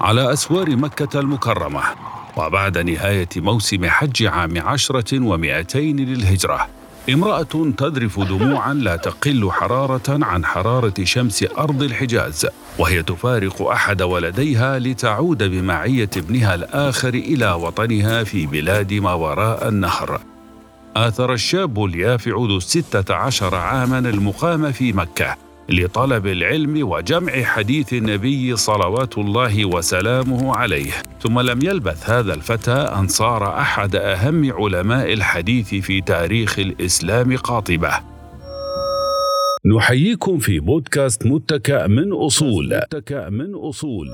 على أسوار مكة المكرمة وبعد نهاية موسم حج عام عشرة ومائتين للهجرة امرأة تذرف دموعا لا تقل حرارة عن حرارة شمس أرض الحجاز وهي تفارق أحد ولديها لتعود بمعية ابنها الآخر إلى وطنها في بلاد ما وراء النهر. آثر الشاب اليافع ذو الستة عشر عاما المقام في مكة لطلب العلم وجمع حديث النبي صلوات الله وسلامه عليه. ثم لم يلبث هذا الفتى أن صار أحد أهم علماء الحديث في تاريخ الإسلام قاطبة. نحييكم في بودكاست متكأ من أصول. متكأ من أصول.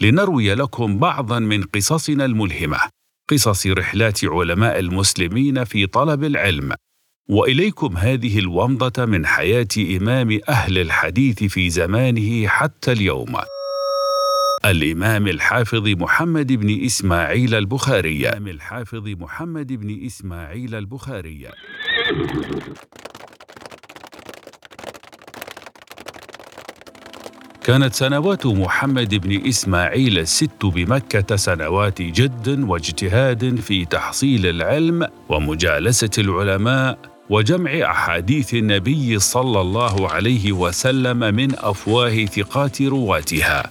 لنروي لكم بعضا من قصصنا الملهمة. قصص رحلات علماء المسلمين في طلب العلم. وإليكم هذه الومضة من حياة إمام أهل الحديث في زمانه حتى اليوم. الإمام الحافظ محمد بن إسماعيل البخاري. الحافظ محمد بن إسماعيل البخاري. كانت سنوات محمد بن إسماعيل الست بمكة سنوات جد واجتهاد في تحصيل العلم ومجالسة العلماء وجمع أحاديث النبي صلى الله عليه وسلم من أفواه ثقات رواتها.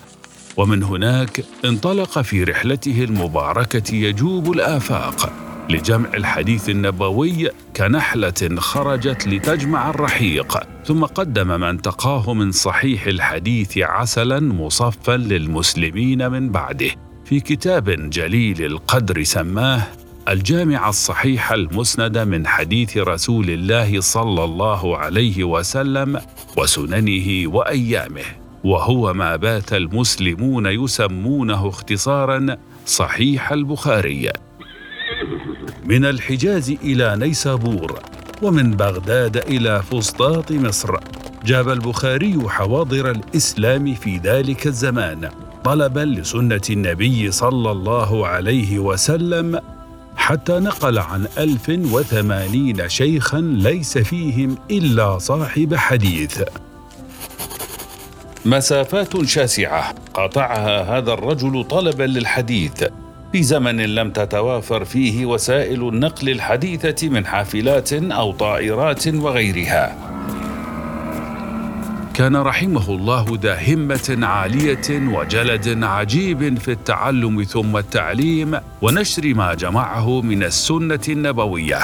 ومن هناك انطلق في رحلته المباركة يجوب الآفاق. لجمع الحديث النبوي كنحلة خرجت لتجمع الرحيق ثم قدم من تقاه من صحيح الحديث عسلا مصفا للمسلمين من بعده. في كتاب جليل القدر سماه الجامع الصحيح المسند من حديث رسول الله صلى الله عليه وسلم وسننه وأيامه وهو ما بات المسلمون يسمونه اختصارا صحيح البخاري. من الحجاز إلى نيسابور ومن بغداد إلى فسطاط مصر جاب البخاري حواضر الإسلام في ذلك الزمان طلبا لسنة النبي صلى الله عليه وسلم حتى نقل عن ألف وثمانين شيخا ليس فيهم إلا صاحب حديث. مسافات شاسعة قطعها هذا الرجل طلبا للحديث. في زمن لم تتوافر فيه وسائل النقل الحديثة من حافلات أو طائرات وغيرها كان رحمه الله ذا همة عالية وجلد عجيب في التعلم ثم التعليم ونشر ما جمعه من السنة النبوية.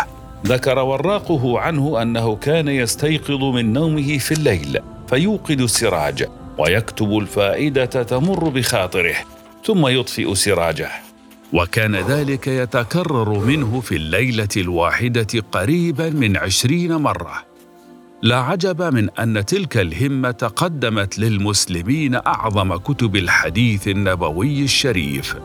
ذكر وراقه عنه أنه كان يستيقظ من نومه في الليل فيوقد السراج ويكتب الفائدة تمر بخاطره ثم يطفئ سراجه. وكان ذلك يتكرر منه في الليلة الواحدة قريبا من عشرين مرة. لا عجب من أن تلك الهمة قدمت للمسلمين أعظم كتب الحديث النبوي الشريف.